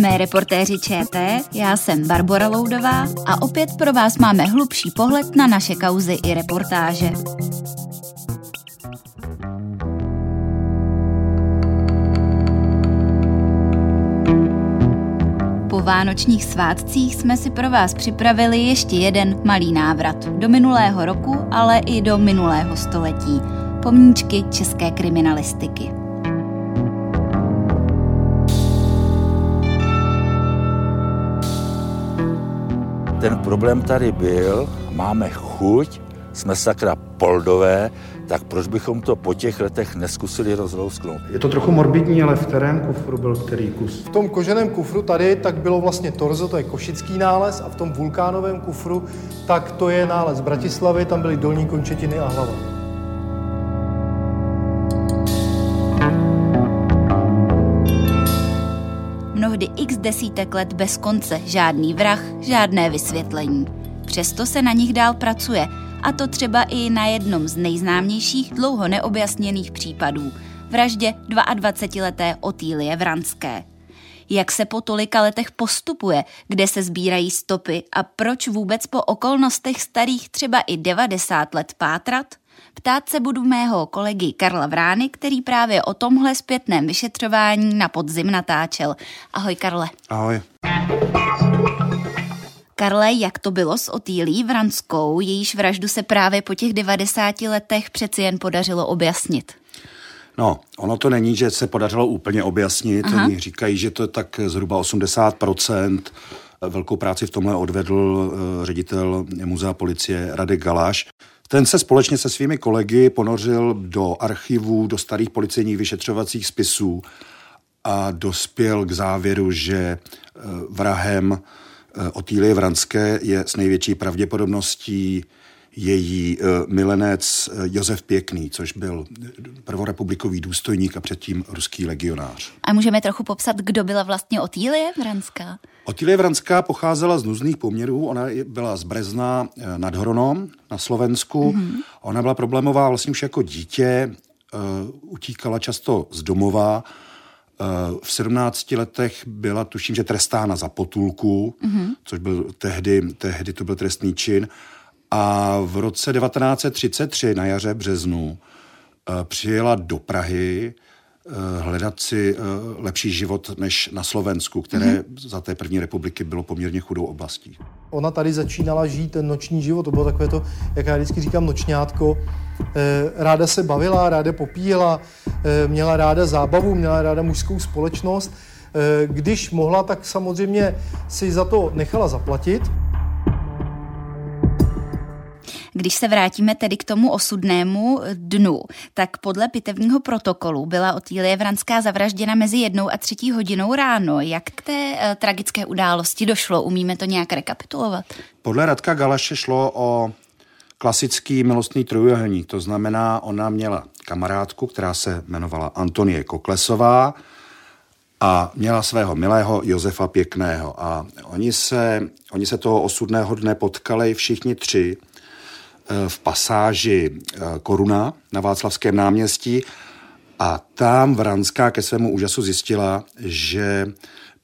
Jsme reportéři ČT, já jsem Barbara Loudová a opět pro vás máme hlubší pohled na naše kauzy i reportáže. Po vánočních svátcích jsme si pro vás připravili ještě jeden malý návrat do minulého roku, ale i do minulého století. Pomníčky české kriminalistiky. Ten problém tady byl, máme chuť, jsme sakra poldové, tak proč bychom to po těch letech neskusili rozlousknout? Je to trochu morbidní, ale v terén kufru byl který kus? V tom koženém kufru tady tak bylo vlastně torzo, to je košický nález, a v tom vulkánovém kufru tak to je nález Bratislavy, tam byly dolní končetiny a hlava. Desítek let bez konce, žádný vrah, žádné vysvětlení. Přesto se na nich dál pracuje, a to třeba i na jednom z nejznámějších dlouho neobjasněných případů, vraždě 22-leté Otýlie Vranské. Jak se po tolika letech postupuje, kde se sbírají stopy a proč vůbec po okolnostech starých třeba i 90 let pátrat? Ptát se budu mého kolegy Karla Vrány, který právě o tomhle zpětném vyšetřování na podzim natáčel. Ahoj Karle. Ahoj. Karle, jak to bylo s Otýlí Vranskou, jejíž vraždu se právě po těch 90 letech přeci jen podařilo objasnit? No, ono to není, že se podařilo úplně objasnit. Aha. Oni říkají, že to je tak zhruba 80%. Velkou práci v tomhle odvedl uh, ředitel muzea policie Radek Galáš. Ten se společně se svými kolegy ponořil do archivů, do starých policejních vyšetřovacích spisů a dospěl k závěru, že e, vrahem e, Otýlie Vranské je s největší pravděpodobností její e, milenec Josef Pěkný, což byl prvorepublikový důstojník a předtím ruský legionář. A můžeme trochu popsat, kdo byla vlastně Otýlie Vranská? Otýlie Vranská pocházela z nuzných poměrů, ona byla z Brezna eh, nad Hronom na Slovensku. Mm-hmm. Ona byla problémová vlastně už jako dítě, utíkala často z domova. V 17 letech byla, tuším, že trestána za potulku, mm-hmm. což byl tehdy, tehdy to byl trestný čin. A v roce 1933 na jaře březnu uh, přijela do Prahy, Eh, hledat si eh, lepší život než na Slovensku, které mm-hmm. za té první republiky bylo poměrně chudou oblastí. Ona tady začínala žít ten noční život, to bylo takové to, jak já vždycky říkám, nočňátko. Eh, ráda se bavila, ráda popíjela, měla ráda zábavu, měla ráda mužskou společnost. Když mohla, tak samozřejmě si za to nechala zaplatit. Když se vrátíme tedy k tomu osudnému dnu, tak podle pitevního protokolu byla Otýlie Vranská zavražděna mezi jednou a třetí hodinou ráno. Jak k té uh, tragické události došlo? Umíme to nějak rekapitulovat? Podle Radka Galaše šlo o klasický milostný trojuhelník. To znamená, ona měla kamarádku, která se jmenovala Antonie Koklesová, a měla svého milého Josefa Pěkného. A oni se, oni se toho osudného dne potkali všichni tři v pasáži eh, Koruna na Václavském náměstí a tam Vranská ke svému úžasu zjistila, že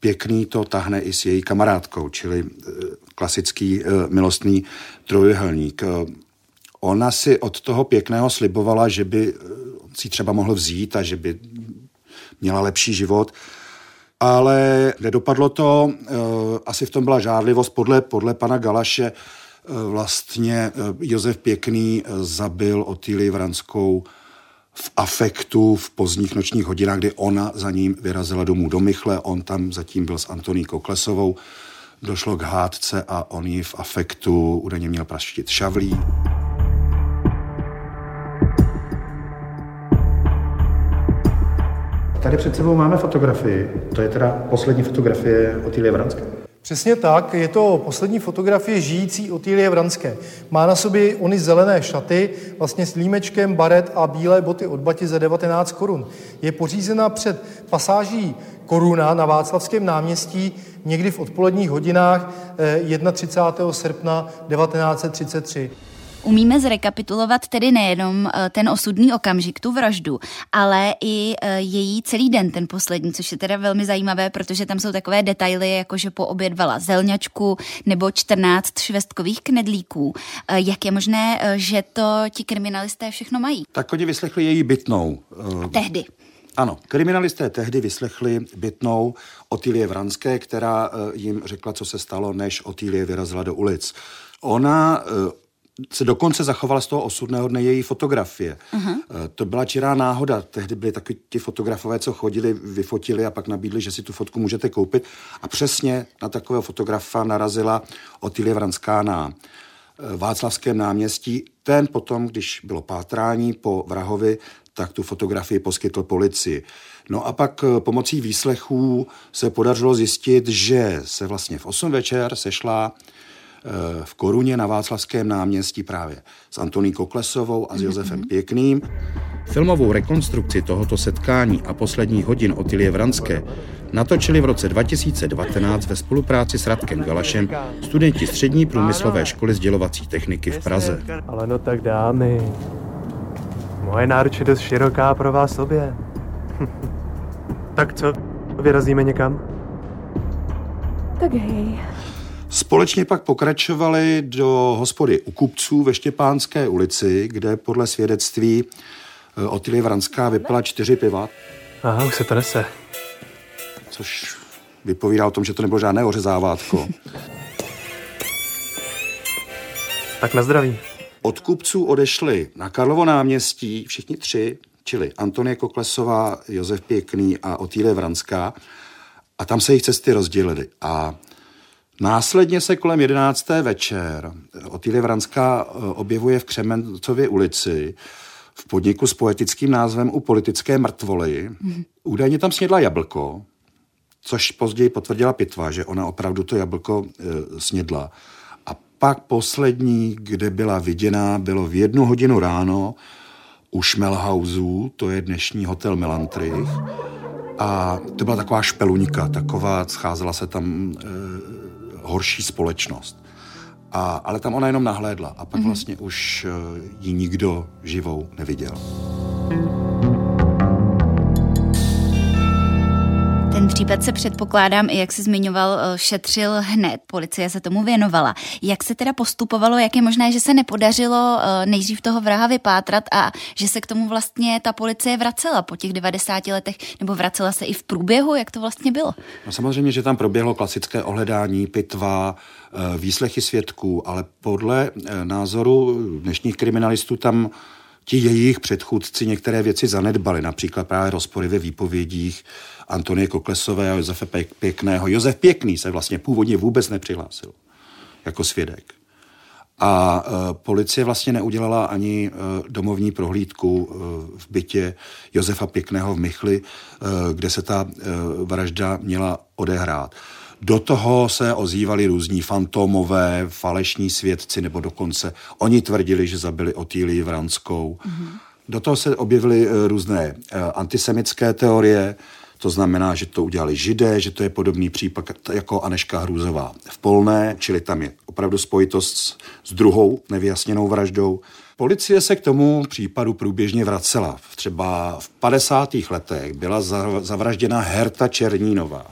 pěkný to tahne i s její kamarádkou, čili eh, klasický eh, milostný trojuhelník. Ona si od toho pěkného slibovala, že by si třeba mohl vzít a že by měla lepší život, ale nedopadlo to. Asi v tom byla žádlivost podle, podle pana Galaše vlastně eh, Josef Pěkný eh, zabil Otýlii Vranskou v afektu v pozdních nočních hodinách, kdy ona za ním vyrazila domů do Mychle, on tam zatím byl s Antoní Koklesovou, došlo k hádce a on ji v afektu údajně měl praštit šavlí. Tady před sebou máme fotografii. To je teda poslední fotografie Otýlie Vranské. Přesně tak, je to poslední fotografie žijící Otýlie Vranské. Má na sobě ony zelené šaty, vlastně s límečkem, baret a bílé boty od Bati za 19 korun. Je pořízena před pasáží Koruna na Václavském náměstí někdy v odpoledních hodinách 31. Eh, srpna 1933. Umíme zrekapitulovat tedy nejenom eh, ten osudný okamžik, tu vraždu, ale i eh, její celý den, ten poslední, což je teda velmi zajímavé, protože tam jsou takové detaily, jako že poobědvala zelňačku nebo 14 švestkových knedlíků. Eh, jak je možné, že to ti kriminalisté všechno mají? Tak oni vyslechli její bytnou. Tehdy. Ano, kriminalisté tehdy vyslechli bytnou Otilie Vranské, která jim řekla, co se stalo, než Otilie vyrazila do ulic. Ona se dokonce zachovala z toho osudného dne její fotografie. Uh-huh. To byla čirá náhoda. Tehdy byli taky ti fotografové, co chodili, vyfotili a pak nabídli, že si tu fotku můžete koupit. A přesně na takového fotografa narazila Otilie Vranská na eh, Václavském náměstí. Ten potom, když bylo pátrání po vrahovi, tak tu fotografii poskytl policii. No a pak eh, pomocí výslechů se podařilo zjistit, že se vlastně v 8 večer sešla v Koruně na Václavském náměstí právě s Antoní Koklesovou a s Josefem mm-hmm. Pěkným. Filmovou rekonstrukci tohoto setkání a posledních hodin Otilie Vranské natočili v roce 2019 ve spolupráci s Radkem Galašem studenti střední průmyslové školy sdělovací techniky v Praze. Ale no tak dámy, moje náruč je dost široká pro vás obě. tak co, vyrazíme někam? Tak hej. Společně pak pokračovali do hospody u kupců ve Štěpánské ulici, kde podle svědectví eh, Otilie Vranská vypila čtyři piva. Aha, už se to nese. Což vypovídá o tom, že to nebylo žádné ořezávátko. tak na zdraví. Od kupců odešli na Karlovo náměstí všichni tři, čili Antonie Koklesová, Josef Pěkný a Otílie Vranská. A tam se jejich cesty rozdělily. A Následně se kolem 11. večer Otýlie Vranská eh, objevuje v Křemencově ulici v podniku s poetickým názvem U politické mrtvoly. Mm. Údajně tam snědla jablko, což později potvrdila pitva, že ona opravdu to jablko e, snědla. A pak poslední, kde byla viděná, bylo v jednu hodinu ráno u Schmelhausů, to je dnešní hotel Melantrich. A to byla taková špeluňka, taková, scházela se tam e, horší společnost. A, ale tam ona jenom nahlédla a pak mm-hmm. vlastně už uh, ji nikdo živou neviděl. Ten případ se předpokládám, jak jsi zmiňoval, eh, šetřil hned. Policie se tomu věnovala. Jak se teda postupovalo, jak je možné, že se nepodařilo eh, nejdřív toho vraha vypátrat a že se k tomu vlastně ta policie vracela po těch 90 letech, nebo vracela se i v průběhu, jak to vlastně bylo? No samozřejmě, že tam proběhlo klasické ohledání, pitva, eh, výslechy svědků, ale podle názoru dnešních kriminalistů tam ti jejich předchůdci některé věci zanedbali, například právě rozpory ve výpovědích Antonie Koklesové a Josefa Pěkného. Josef Pěkný se vlastně původně vůbec nepřihlásil jako svědek. A uh, policie vlastně neudělala ani uh, domovní prohlídku uh, v bytě Josefa Pěkného v Michli, uh, kde se ta uh, vražda měla odehrát. Do toho se ozývali různí fantomové, falešní svědci, nebo dokonce oni tvrdili, že zabili Otýlii Vranskou. Mm-hmm. Do toho se objevily různé antisemické teorie, to znamená, že to udělali židé, že to je podobný případ jako Aneška Hrůzová v Polné, čili tam je opravdu spojitost s druhou nevyjasněnou vraždou. Policie se k tomu případu průběžně vracela. Třeba v 50. letech byla zavražděna Herta Černínová.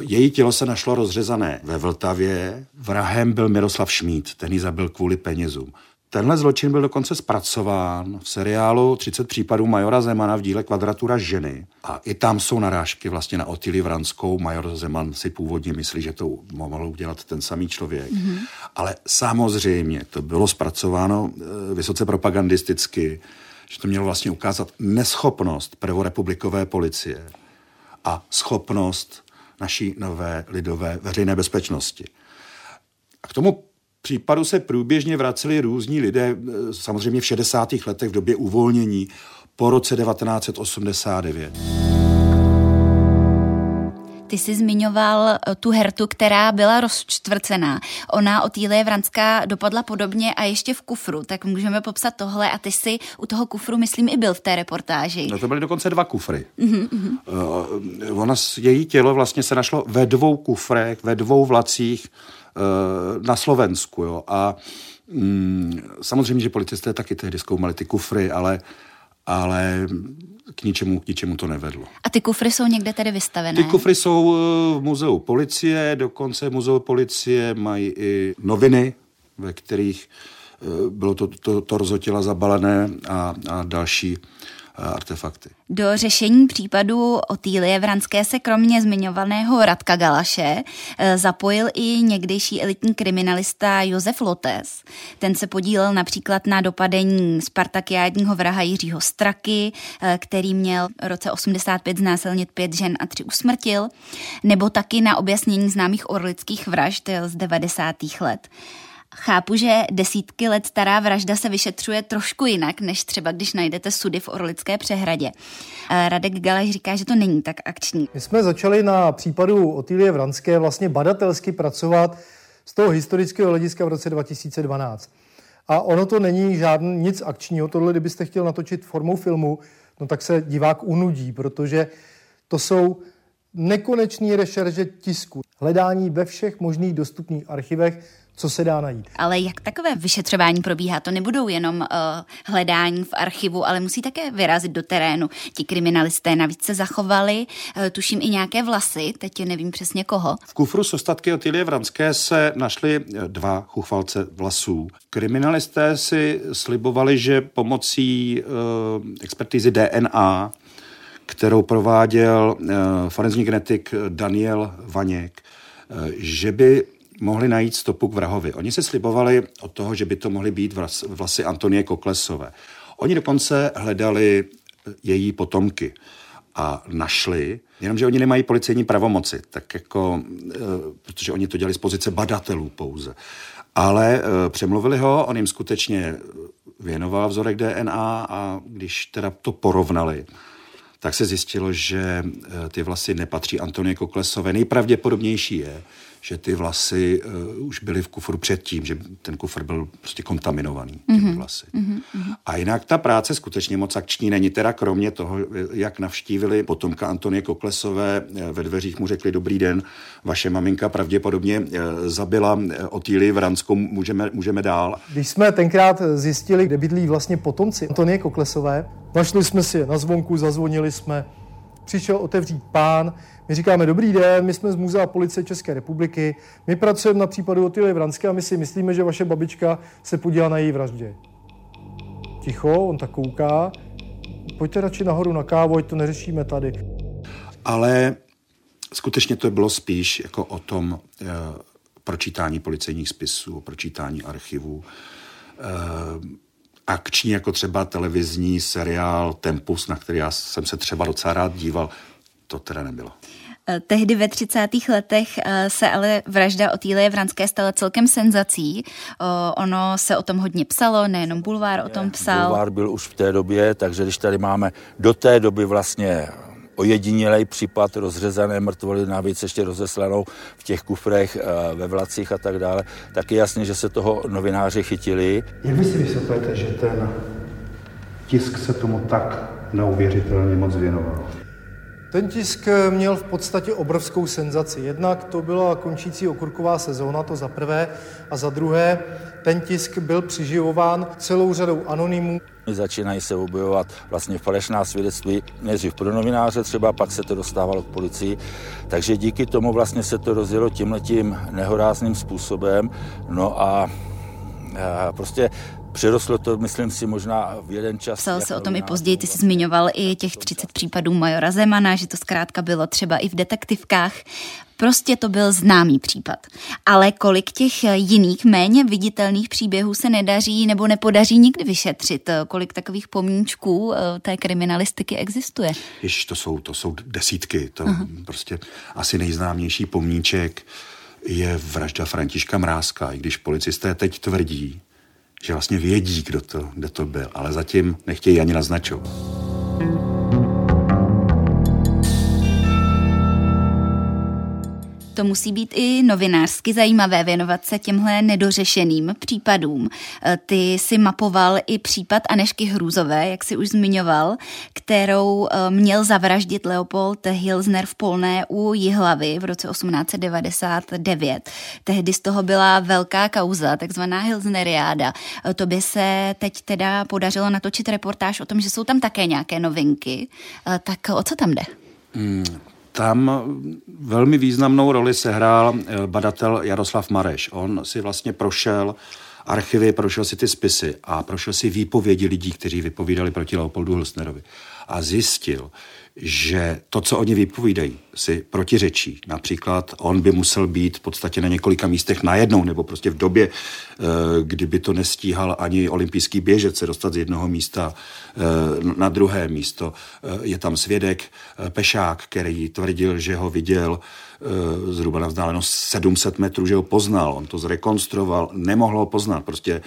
Její tělo se našlo rozřezané ve Vltavě. Vrahem byl Miroslav Šmíd, ten ji zabil kvůli penězům. Tenhle zločin byl dokonce zpracován v seriálu 30 případů Majora Zemana v díle Kvadratura ženy. A i tam jsou narážky vlastně na Otily Vranskou. Major Zeman si původně myslí, že to mohl udělat ten samý člověk. Mm-hmm. Ale samozřejmě to bylo zpracováno e, vysoce propagandisticky, že to mělo vlastně ukázat neschopnost prvorepublikové policie a schopnost naší nové lidové veřejné bezpečnosti. A k tomu případu se průběžně vraceli různí lidé, eh, samozřejmě v 60. letech v době uvolnění po roce 1989. Ty jsi zmiňoval eh, tu hertu, která byla rozčtvrcená. Ona od Jílie Vranská dopadla podobně a ještě v kufru. Tak můžeme popsat tohle a ty jsi u toho kufru, myslím, i byl v té reportáži. No to byly dokonce dva kufry. Uh, ona, její tělo vlastně se našlo ve dvou kufrech, ve dvou vlacích na Slovensku. Jo. A Mm, samozřejmě, že policisté taky tehdy zkoumali ty kufry, ale, ale k ničemu, k ničemu to nevedlo. A ty kufry jsou někde tedy vystavené? Ty kufry jsou eh, v muzeu policie, dokonce muzeu policie mají i noviny, ve kterých eh, bylo to, to, to rozotila zabalené a, a další artefakty. Do řešení případu Otýlie Vranské se kromě zmiňovaného Radka Galaše eh, zapojil i někdejší elitní kriminalista Josef Lotes. Ten se podílel například na dopadení spartakiádního vraha Jiřího Straky, eh, který měl v roce 85 znásilnit pět žen a tři usmrtil, nebo taky na objasnění známých orlických vražd z 90. let. Chápu, že desítky let stará vražda se vyšetřuje trošku jinak, než třeba když najdete sudy v Orlické přehradě. Eh, Radek Galeš říká, že to není tak akční. My jsme začali na případu Otýlie Vranské vlastně badatelsky pracovat z toho historického hlediska v roce 2012. A ono to není žádný nic akčního. Tohle, kdybyste chtěl natočit formou filmu, no tak se divák unudí, protože to jsou nekonečný rešerže tisku, hledání ve všech možných dostupných archivech, co se dá najít. Ale jak takové vyšetřování probíhá? To nebudou jenom uh, hledání v archivu, ale musí také vyrazit do terénu. Ti kriminalisté navíc se zachovali, uh, tuším i nějaké vlasy, teď nevím přesně koho. V kufru s ostatky Otilie Vranské se našly eh, dva chuchvalce vlasů. Kriminalisté si slibovali, že pomocí uh, expertizy DNA kterou prováděl uh, forenzní genetik Daniel Vaněk, uh, že by mohli najít stopu k vrahovi. Oni se slibovali od toho, že by to mohly být vlas, vlasy Antonie Koklesové. Oni dokonce hledali její potomky a našli, jenomže oni nemají policejní pravomoci, tak jako, e, protože oni to dělali z pozice badatelů pouze. Ale e, přemluvili ho, on jim skutečně věnoval vzorek DNA a když teda to porovnali, tak se zjistilo, že e, ty vlasy nepatří Antonie Koklesové. Nejpravděpodobnější je, že ty vlasy uh, už byly v kufru předtím, že ten kufr byl prostě kontaminovaný těmi mm-hmm. vlasy. Mm-hmm. A jinak ta práce skutečně moc akční není, teda kromě toho, jak navštívili potomka Antonie Koklesové, eh, ve dveřích mu řekli dobrý den, vaše maminka pravděpodobně uh, zabila Otýlii Vranskou, můžeme, můžeme dál. Když jsme tenkrát zjistili, kde bydlí vlastně potomci Antonie Koklesové, našli jsme si na zvonku, zazvonili jsme, přišel otevřít pán, my říkáme, dobrý den, my jsme z Muzea policie České republiky, my pracujeme na případu Otily Vranské a my si myslíme, že vaše babička se podílá na její vraždě. Ticho, on tak kouká, pojďte radši nahoru na kávu, to neřešíme tady. Ale skutečně to bylo spíš jako o tom e, pročítání policejních spisů, pročítání archivů. E, akční, jako třeba televizní seriál Tempus, na který já jsem se třeba docela rád díval, to teda nebylo. Eh, tehdy ve 30. letech eh, se ale vražda Otýlie Vranské stala celkem senzací. Ono se o tom hodně psalo, nejenom Bulvár o tom psal. Bulvár byl už v té době, takže když tady máme do té doby vlastně ojedinělej případ rozřezané mrtvoly, navíc ještě rozeslanou v těch kufrech, eh, ve vlacích a tak dále, tak je jasně, že se toho novináři chytili. Jak vy si vysvětlujete, že ten tisk se tomu tak neuvěřitelně moc věnoval? Ten tisk měl v podstatě obrovskou senzaci. Jednak to byla končící okurková sezóna, to za prvé, a za druhé, ten tisk byl přiživován celou řadou anonymů. Začínají se objevovat vlastně falešná svědectví, nejdřív pro novináře třeba, pak se to dostávalo k policii. Takže díky tomu vlastně se to rozjelo tímhletím nehorázným způsobem. No a prostě Přerostlo to, myslím si, možná v jeden čas. Psal se o tom i později, ty jsi zmiňoval i těch 30 případů Majora Zemana, že to zkrátka bylo třeba i v detektivkách. Prostě to byl známý případ. Ale kolik těch jiných, méně viditelných příběhů se nedaří nebo nepodaří nikdy vyšetřit? Kolik takových pomníčků eh, té kriminalistiky existuje? Jež to jsou, to jsou desítky. To uh-huh. prostě asi nejznámější pomníček je vražda Františka Mrázka, i když policisté teď tvrdí, že vlastně vědí, kdo to, kdo to byl, ale zatím nechtějí ani naznačovat. To musí být i novinářsky zajímavé věnovat se těmhle nedořešeným případům. Eh, ty si mapoval i případ Anešky Hrůzové, jak si už zmiňoval, kterou eh, měl zavraždit Leopold Hilsner v Polné u Jihlavy v roce 1899. Tehdy z toho byla velká kauza, takzvaná Hilsneriáda. Eh, to by se teď teda podařilo natočit reportáž o tom, že jsou tam také nějaké novinky. Tak o co tam jde? Hmm, tam velmi významnou roli sehrál eh, badatel Jaroslav Mareš. On si vlastně prošel archivy, prošel si ty spisy a prošel si výpovědi lidí, kteří vypovídali proti Leopoldu Hilsnerovi. A zjistil, že to, co oni vypovídají, si protiřečí. Například on by musel být v podstatě na několika místech najednou, nebo prostě v době, eh, kdyby to nestíhal ani olympijský běžec se dostat z jednoho místa eh, na druhé místo. Eh, je tam svědek Pešák, který tvrdil, že ho viděl zhruba na vzdálenost 700 metrů, že ho poznal. On to zrekonstruoval, nemohl ho poznat. Prostě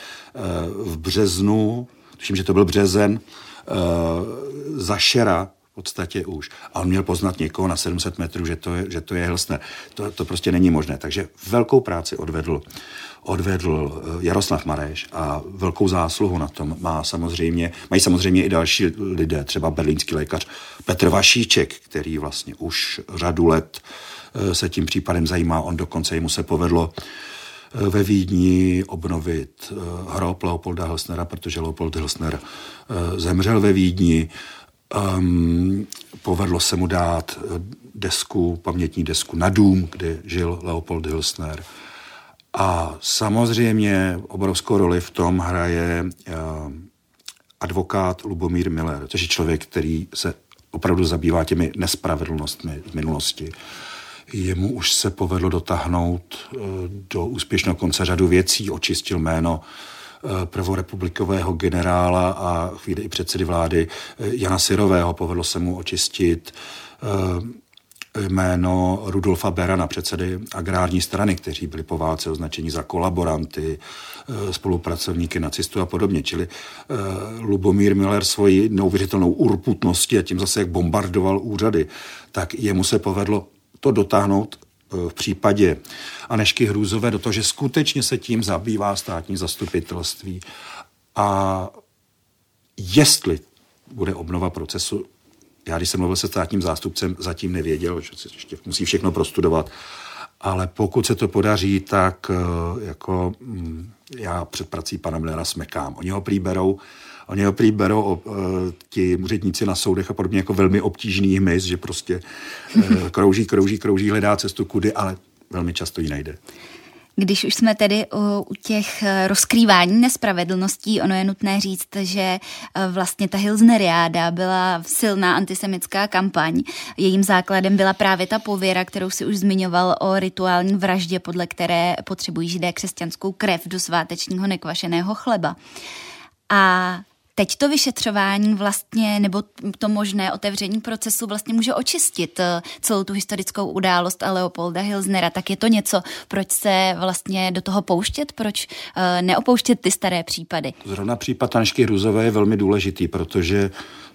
v březnu, tuším, že to byl březen, za Šera podstatě už. A on měl poznat někoho na 700 metrů, že to je, že to je Hilsner. To, to prostě není možné. Takže velkou práci odvedl, odvedl eh, Jaroslav Mareš a velkou zásluhu na tom má samozřejmě, mají samozřejmě i další lidé, třeba berlínský lékař Petr Vašíček, který vlastně už řadu let eh, se tím případem zajímá. On dokonce jemu se povedlo eh, ve Vídni obnovit hrob Leopolda Hilsnera, protože Leopold Hilsner zemřel ve Vídni. Um, povedlo se mu dát eh, desku, pamětní desku na dům, kde žil Leopold Hilsner. A samozřejmě obrovskou roli v tom hraje uh, advokát Lubomír Miller, což je člověk, který se opravdu zabývá těmi nespravedlnostmi v minulosti. Jemu už se povedlo dotáhnout uh, do úspěšného konce řadu věcí, očistil jméno uh, prvorepublikového generála a chvíli i předsedy vlády eh, Jana Syrového. Povedlo se mu očistit eh, jméno Rudolfa Berana, předsedy agrární strany, kteří byli po válce označeni za kolaboranty, spolupracovníky nacistů a podobně. Čili Lubomír Miller svoji neuvěřitelnou urputností a tím zase, jak bombardoval úřady, tak jemu se povedlo to dotáhnout v případě Anešky Hrůzové do toho, že skutečně se tím zabývá státní zastupitelství. A jestli bude obnova procesu, já když jsem mluvil se státním zástupcem, zatím nevěděl, že se ještě musí všechno prostudovat, ale pokud se to podaří, tak eh, jako mm, já před prací pana Millera smekám. Oni ho prý berou Oni ho prý berou uh, ti úředníci na soudech a podobně jako velmi obtížný hmyz, že prostě uh, krouží, krouží, krouží, hledá cestu kudy, ale velmi často ji najde. Když už jsme tedy u těch eh, rozkrývání nespravedlností, ono je nutné říct, že vlastně ta Hilsneriáda byla silná antisemická kampaň. Jejím základem byla právě ta pověra, kterou si už zmiňoval o rituální vraždě, podle které potřebují židé křesťanskou krev do svátečního nekvašeného chleba. A teď to vyšetřování vlastně, nebo to možné otevření procesu vlastně může očistit eh, celou tu historickou událost a Leopolda Hilsnera, tak je to něco, proč se vlastně do toho pouštět, proč uh, neopouštět ty staré případy? Zrovna případ Tanšky Hruzové je velmi důležitý, protože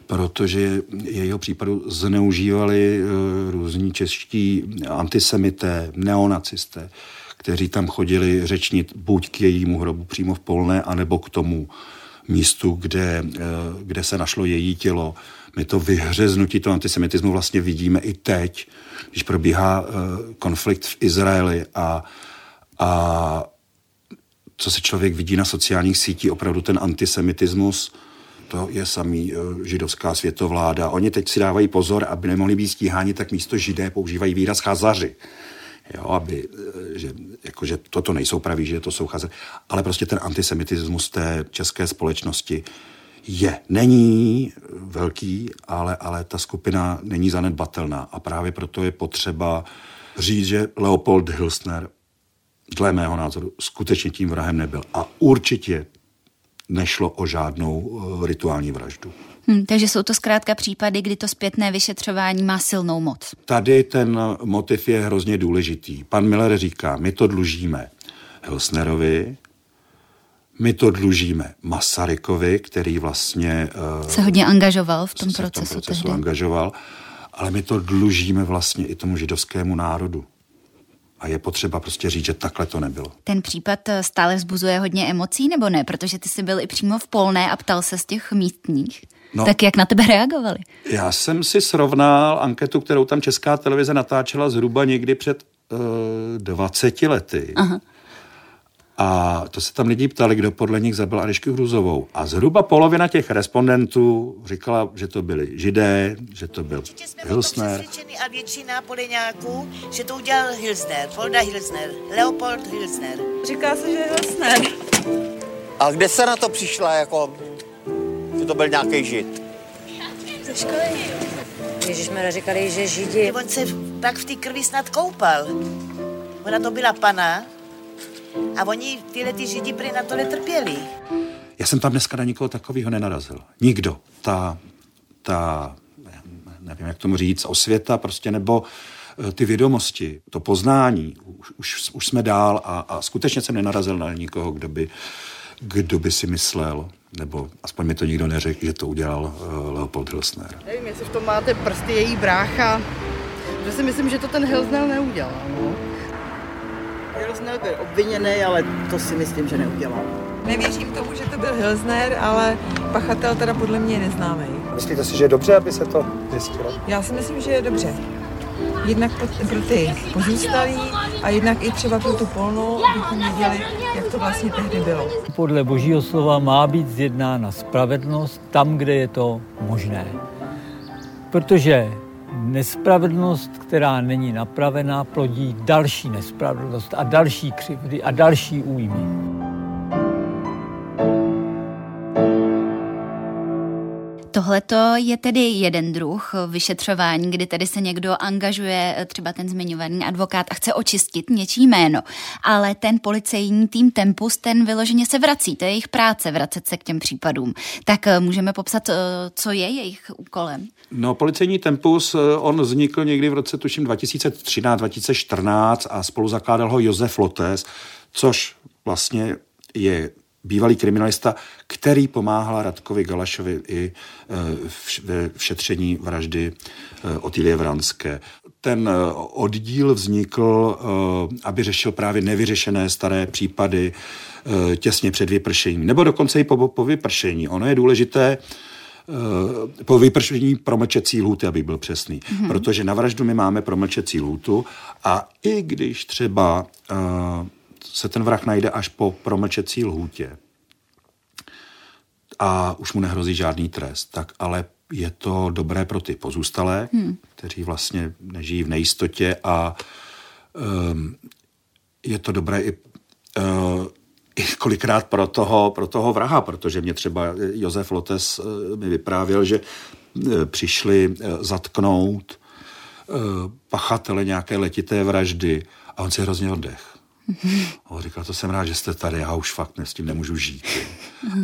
protože jejího případu zneužívali uh, různí čeští antisemité, neonacisté, kteří tam chodili řečnit buď k jejímu hrobu přímo v Polné, anebo k tomu místu, kde, eh, kde se našlo její tělo. My to vyhřeznutí toho antisemitismu vlastně vidíme i teď, když probíhá eh, konflikt v Izraeli a, a co se člověk vidí na sociálních sítích, opravdu ten antisemitismus, to je samý uh, židovská světovláda. Oni teď si dávají pozor, aby nemohli být stíháni, tak místo židé používají výraz chazaři jo, aby, eh, že, jako, že toto nejsou praví, že to jsou chaze, ale prostě ten antisemitismus té české společnosti je. Není velký, ale, ale ta skupina není zanedbatelná a právě proto je potřeba říct, že Leopold Hilsner dle mého názoru skutečně tím vrahem nebyl. A určitě nešlo o žádnou eh, rituální vraždu. Hmm, takže jsou to zkrátka případy, kdy to zpětné vyšetřování má silnou moc. Tady ten motiv je hrozně důležitý. Pan Miller říká, my to dlužíme Hilsnerovi, my to dlužíme Masarykovi, který vlastně... Uh, se hodně angažoval v tom se procesu. V tom procesu tehdy. angažoval, ale my to dlužíme vlastně i tomu židovskému národu. A je potřeba prostě říct, že takhle to nebylo. Ten případ eh, stále vzbuzuje hodně emocí, nebo ne? Protože ty jsi byl i přímo v Polné a ptal se z těch místních. No, tak jak na tebe reagovali? Já jsem si srovnal anketu, kterou tam Česká televize natáčela zhruba někdy před uh, 20 lety. Aha. A to se tam lidi ptali, kdo podle nich zabil Anešku Hruzovou. A zhruba polovina těch respondentů říkala, že to byli židé, že to byl Hilsner. A většina poleňáků, že to udělal Hilsner, Folda Hilsner, Leopold Hilsner. Říká se, že Hilsner. A kde se na to přišla, jako, že to byl nějaký žid? Ze školy. Ježíš jsme říkali, že židi. On se pak v té krvi snad koupal. Ona to byla pana, a oni, tyhle ty židi prý na to netrpěli. Já jsem tam dneska na nikoho takového nenarazil. Nikdo. Ta, ta, nevím, jak tomu říct, osvěta prostě, nebo eh, ty vědomosti, to poznání, už, už, už jsme dál a, a skutečně jsem nenarazil na nikoho, kdo by, kdo by si myslel, nebo aspoň mi to nikdo neřekl, že to udělal uh, Leopold Hilsner. Nevím, jestli v tom máte prsty její brácha, že si myslím, že to ten Hilsner neudělal. No. Hilsner byl obviněný, ale to si myslím, že neudělal. Nevěřím tomu, že to byl Hilsner, ale pachatel teda podle mě je neznámý. Myslíte si, že je dobře, aby se to zjistilo? Já si myslím, že je dobře. Jednak pro ty pozůstalí a jednak i třeba pro tu polnou, abychom věděli, jak to vlastně tehdy bylo. Podle božího slova má být zjednána spravedlnost tam, kde je to možné. Protože nespravedlnost, která není napravená, plodí další nespravedlnost a další křivdy a další újmy. Tohle je tedy jeden druh vyšetřování, kdy tedy se někdo angažuje, třeba ten zmiňovaný advokát a chce očistit něčí jméno. Ale ten policejní tým Tempus, ten vyloženě se vrací, to je jejich práce vracet se k těm případům. Tak eh, můžeme popsat, eh, co je jejich úkolem? No, policejní Tempus, eh, on vznikl někdy v roce, tuším, 2013-2014 a spolu zakládal ho Josef Lotes, což vlastně je bývalý kriminalista, který pomáhal Radkovi Galašovi i e, ve šetření vraždy e, Otilie Vranské. Ten e, oddíl vznikl, aby řešil právě nevyřešené staré případy těsně před vypršením, nebo dokonce i po, po vypršení. Ono je důležité, po vypršení promlčecí lhuty, aby byl přesný. Mm-hmm. Protože na vraždu my máme promlčecí lhutu a i když třeba se ten vrah najde až po promlčecí lhůtě. A už mu nehrozí žádný trest, tak ale je to dobré pro ty pozůstalé, hmm. kteří vlastně nežijí v nejistotě a um, je to dobré i, uh, i kolikrát pro toho, pro toho vraha, protože mě třeba Josef Lotes uh, mi vyprávěl, že uh, přišli uh, zatknout uh, pachatele nějaké letité vraždy a on si hrozně oddech On říkal, to jsem rád, že jste tady, já už fakt s tím nemůžu žít.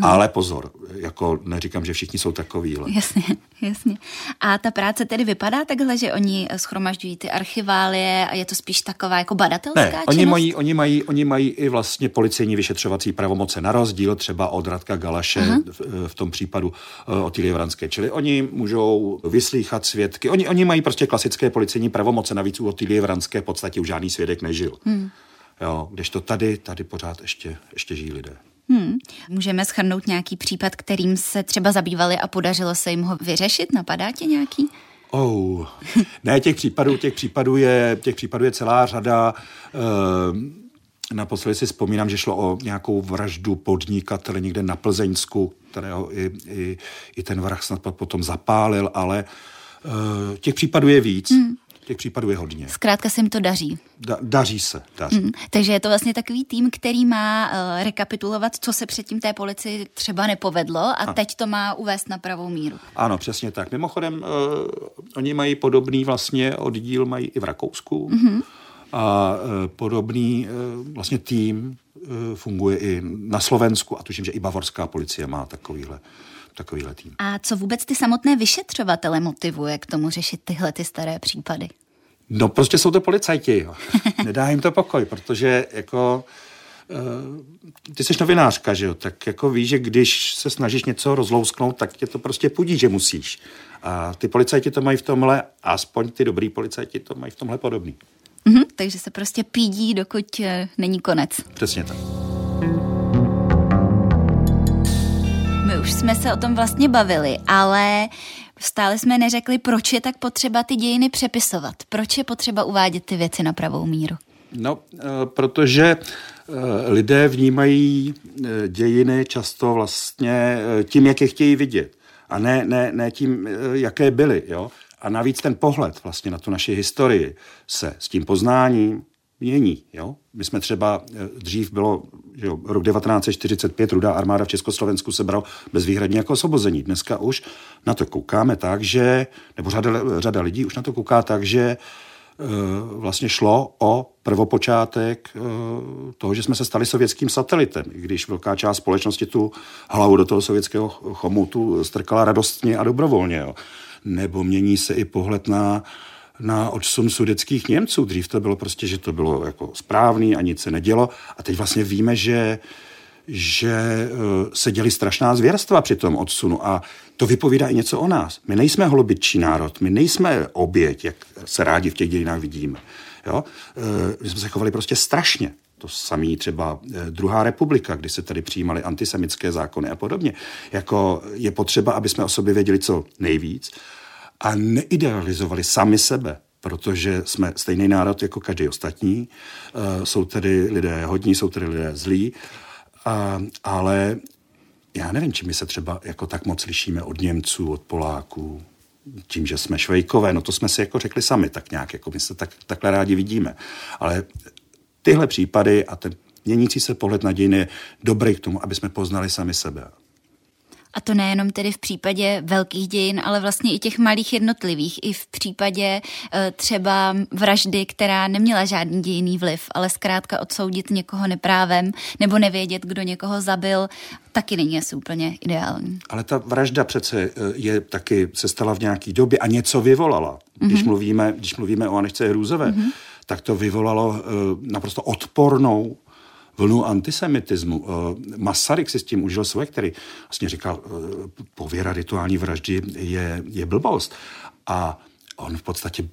Ale pozor, jako neříkám, že všichni jsou takový. Jasně, jasně. A ta práce tedy vypadá takhle, že oni schromažďují ty archiválie a je to spíš taková jako badatelská ne, oni mají, oni, mají, oni mají i vlastně policejní vyšetřovací pravomoce na rozdíl třeba od Radka Galaše v, v, tom případu uh, Otilie Vranské. Čili oni můžou vyslýchat svědky. Oni, oni mají prostě klasické policejní pravomoce, navíc u Otilie Vranské v podstatě už žádný svědek nežil. Hmm. Jo, to tady, tady pořád ještě, ještě žijí lidé. Hmm. Můžeme schrnout nějaký případ, kterým se třeba zabývali a podařilo se jim ho vyřešit? Napadá tě nějaký? Oh, ne, těch případů, těch případů je, těch případů je celá řada. E, naposledy si vzpomínám, že šlo o nějakou vraždu podnikatele někde na Plzeňsku, kterého i, i, i ten vrah snad potom zapálil, ale e, těch případů je víc. Hmm těch případů je hodně. Zkrátka se jim to daří. Da, daří se, daří. Mm, takže je to vlastně takový tým, který má uh, rekapitulovat, co se předtím té policii třeba nepovedlo a, a teď to má uvést na pravou míru. Ano, přesně tak. Mimochodem, uh, oni mají podobný vlastně oddíl, mají i v Rakousku. Mm-hmm. A uh, podobný uh, vlastně tým uh, funguje i na Slovensku a tuším, že i bavorská policie má takovýhle takovýhle tým. A co vůbec ty samotné vyšetřovatele motivuje k tomu řešit tyhle ty staré případy? No prostě jsou to policajti, jo. Nedá jim to pokoj, protože jako uh, ty jsi novinářka, že jo, tak jako víš, že když se snažíš něco rozlousknout, tak tě to prostě pudí, že musíš. A ty policajti to mají v tomhle, aspoň ty dobrý policajti to mají v tomhle podobný. Mhm, takže se prostě pídí, dokud eh, není konec. Přesně tak. My už jsme se o tom vlastně bavili, ale stále jsme neřekli, proč je tak potřeba ty dějiny přepisovat. Proč je potřeba uvádět ty věci na pravou míru? No, eh, protože eh, lidé vnímají eh, dějiny často vlastně tím, jak je chtějí vidět. A ne, ne, ne tím, jaké byly. Jo? A navíc ten pohled vlastně na tu naši historii se s tím poznáním mění. Jo? My jsme třeba, dřív bylo že jo, rok 1945, rudá armáda v Československu se bral bezvýhradně jako osvobození. Dneska už na to koukáme tak, že, nebo řada, řada lidí už na to kouká tak, že vlastně šlo o prvopočátek toho, že jsme se stali sovětským satelitem, i když velká část společnosti tu hlavu do toho sovětského chomutu strkala radostně a dobrovolně. Jo. Nebo mění se i pohled na na odsun sudeckých Němců. Dřív to bylo prostě, že to bylo jako správný a nic se nedělo. A teď vlastně víme, že že se děli strašná zvěrstva při tom odsunu a to vypovídá i něco o nás. My nejsme holobytčí národ, my nejsme oběť, jak se rádi v těch dějinách vidíme. Jo? My jsme se chovali prostě strašně. To samé třeba druhá republika, kdy se tady přijímaly antisemické zákony a podobně. Jako je potřeba, aby jsme o sobě věděli co nejvíc a neidealizovali sami sebe, protože jsme stejný národ jako každý ostatní. Jsou tedy lidé hodní, jsou tedy lidé zlí, ale já nevím, či my se třeba jako tak moc lišíme od Němců, od Poláků, tím, že jsme švejkové, no to jsme si jako řekli sami tak nějak, jako my se tak, takhle rádi vidíme. Ale tyhle případy a ten měnící se pohled na dějiny je dobrý k tomu, aby jsme poznali sami sebe. A to nejenom tedy v případě velkých dějin, ale vlastně i těch malých jednotlivých. I v případě e, třeba vraždy, která neměla žádný dějiný vliv, ale zkrátka odsoudit někoho neprávem nebo nevědět, kdo někoho zabil, taky není asi úplně ideální. Ale ta vražda přece e, je taky, se stala v nějaký době a něco vyvolala. Mm-hmm. Když, mluvíme, když mluvíme o Anešce Hrůzové, mm-hmm. tak to vyvolalo e, naprosto odpornou vlnu antisemitismu. Eh, Masaryk si s tím užil svoje, který vlastně říkal, eh, pověra rituální vraždy je, je blbost. A on v podstatě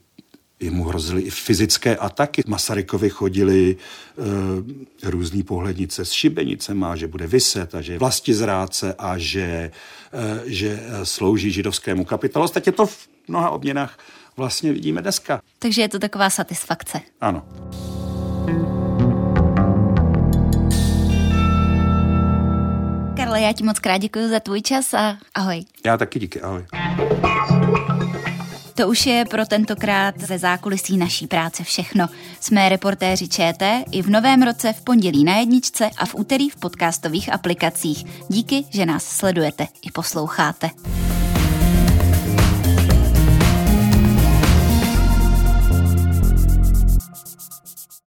jemu hrozily i fyzické ataky. Masarykovi chodili e, různý pohlednice s šibenicema, že bude vyset a že je vlasti zráce a že, e, že slouží židovskému kapitalu. Ostatně to v mnoha obměnách vlastně vidíme dneska. Takže je to taková satisfakce. Ano. Karle, já ti moc krát děkuji za tvůj čas a ahoj. Já taky díky, ahoj. To už je pro tentokrát ze zákulisí naší práce všechno. Jsme reportéři ČT i v novém roce v pondělí na jedničce a v úterý v podcastových aplikacích. Díky, že nás sledujete i posloucháte.